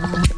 Bye.